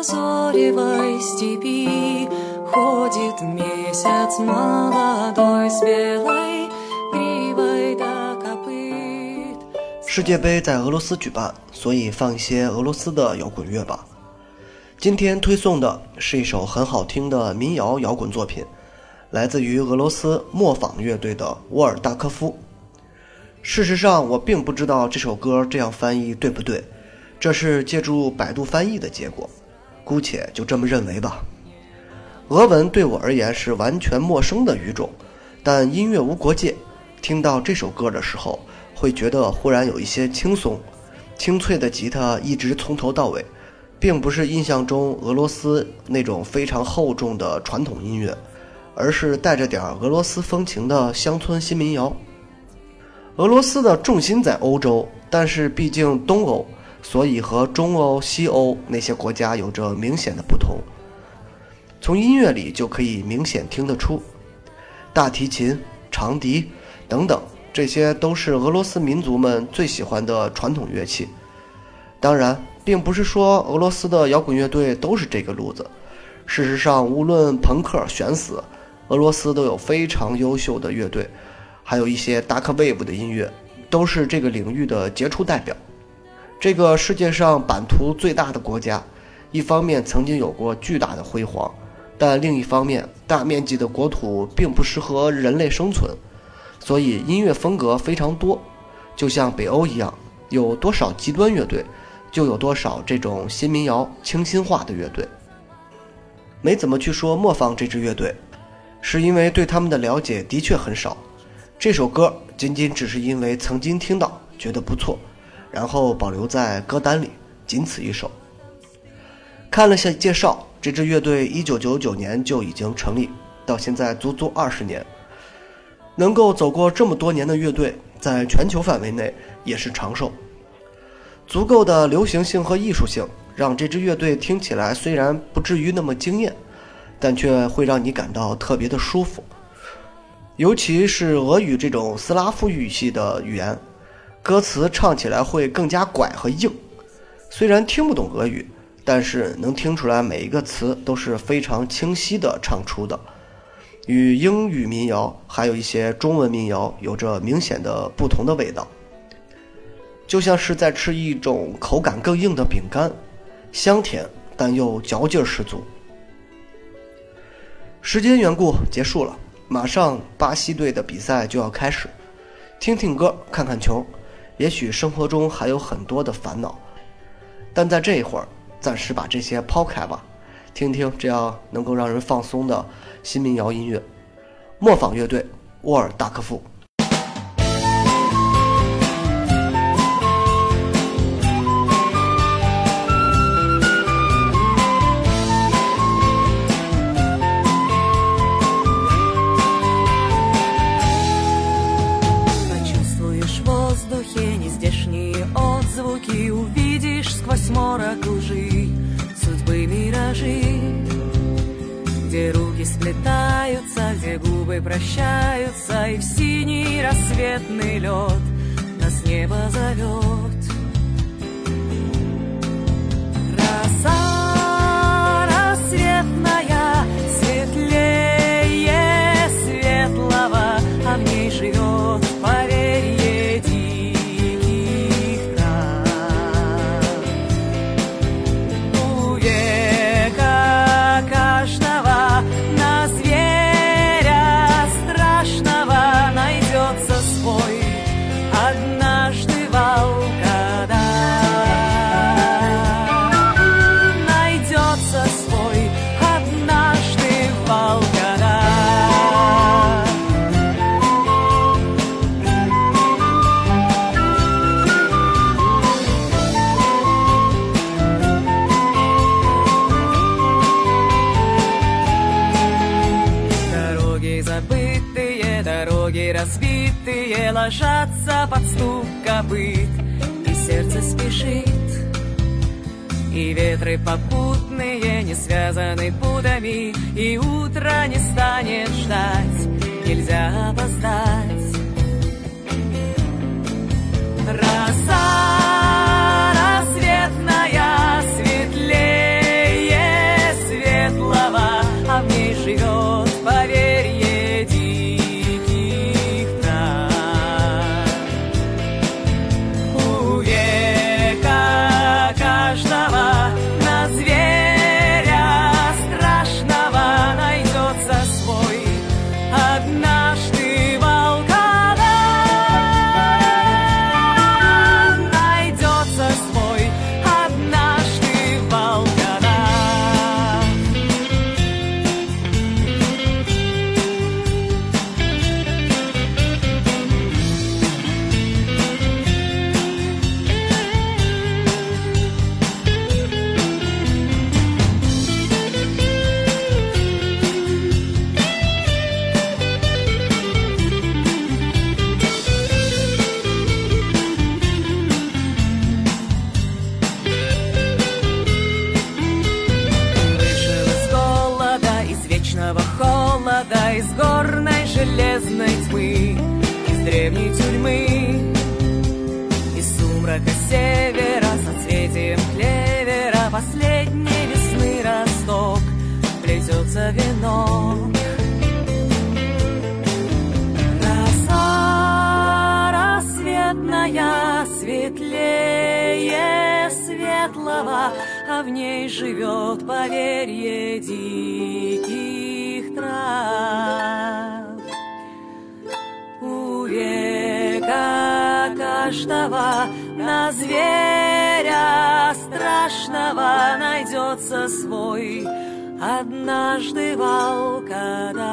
лазоревой степи Ходит месяц молодой с белой гривой до копыт 世界杯在俄罗斯举办，所以放一些俄罗斯的摇滚乐吧。今天推送的是一首很好听的民谣摇滚作品，来自于俄罗斯磨坊乐队的《沃尔达科夫》。事实上，我并不知道这首歌这样翻译对不对，这是借助百度翻译的结果， 姑且就这么认为吧。俄文对我而言是完全陌生的语种，但音乐无国界，听到这首歌的时候，会觉得忽然有一些轻松。清脆的吉他一直从头到尾，并不是印象中俄罗斯那种非常厚重的传统音乐，而是带着点俄罗斯风情的乡村新民谣。俄罗斯的重心在欧洲，但是毕竟东欧，所以和中欧、西欧那些国家有着明显的不同。从音乐里就可以明显听得出，大提琴、长笛等等，这些都是俄罗斯民族们最喜欢的传统乐器。当然，并不是说俄罗斯的摇滚乐队都是这个路子。事实上，无论朋克、选死，俄罗斯都有非常优秀的乐队。还有一些 Dark Wave 的音乐，都是这个领域的杰出代表。这个世界上版图最大的国家，一方面曾经有过巨大的辉煌，但另一方面，大面积的国土并不适合人类生存，所以音乐风格非常多。就像北欧一样，有多少极端乐队，就有多少这种新民谣、清新化的乐队。没怎么去说磨坊这支乐队，是因为对他们的了解的确很少。这首歌仅仅只是因为曾经听到觉得不错，然后保留在歌单里，仅此一首。看了下介绍，这支乐队一九九九年就已经成立，到现在足足二十年，能够走过这么多年的乐队，在全球范围内也是长寿。足够的流行性和艺术性，让这支乐队听起来虽然不至于那么惊艳，但却会让你感到特别的舒服。尤其是俄语这种斯拉夫语系的语言，歌词唱起来会更加拐和硬。虽然听不懂俄语，但是能听出来每一个词都是非常清晰的唱出的，与英语民谣还有一些中文民谣有着明显的不同的味道，就像是在吃一种口感更硬的饼干，香甜但又嚼劲十足。时间缘故，结束了。马上巴西队的比赛就要开始，听听歌，看看球，也许生活中还有很多的烦恼，但在这一会儿，暂时把这些抛开吧，听听这样能够让人放松的新民谣音乐，磨坊乐队，沃尔达科夫。Где руки сплетаются, где губы прощаются, и в синий рассветный лед нас небо зовет. Разбитые ложатся под стук копыт, и сердце спешит. И ветры попутные не связаны путами, и утро не станет ждать, нельзя опоздать. Железной тьмы, из древней тюрьмы, из сумрака севера, соцветием клевера, последней весны росток плетется венок. Роса рассветная, светлее светлого, а в ней живет поверье диких каждого на зверя страшного найдется свой однажды. Роса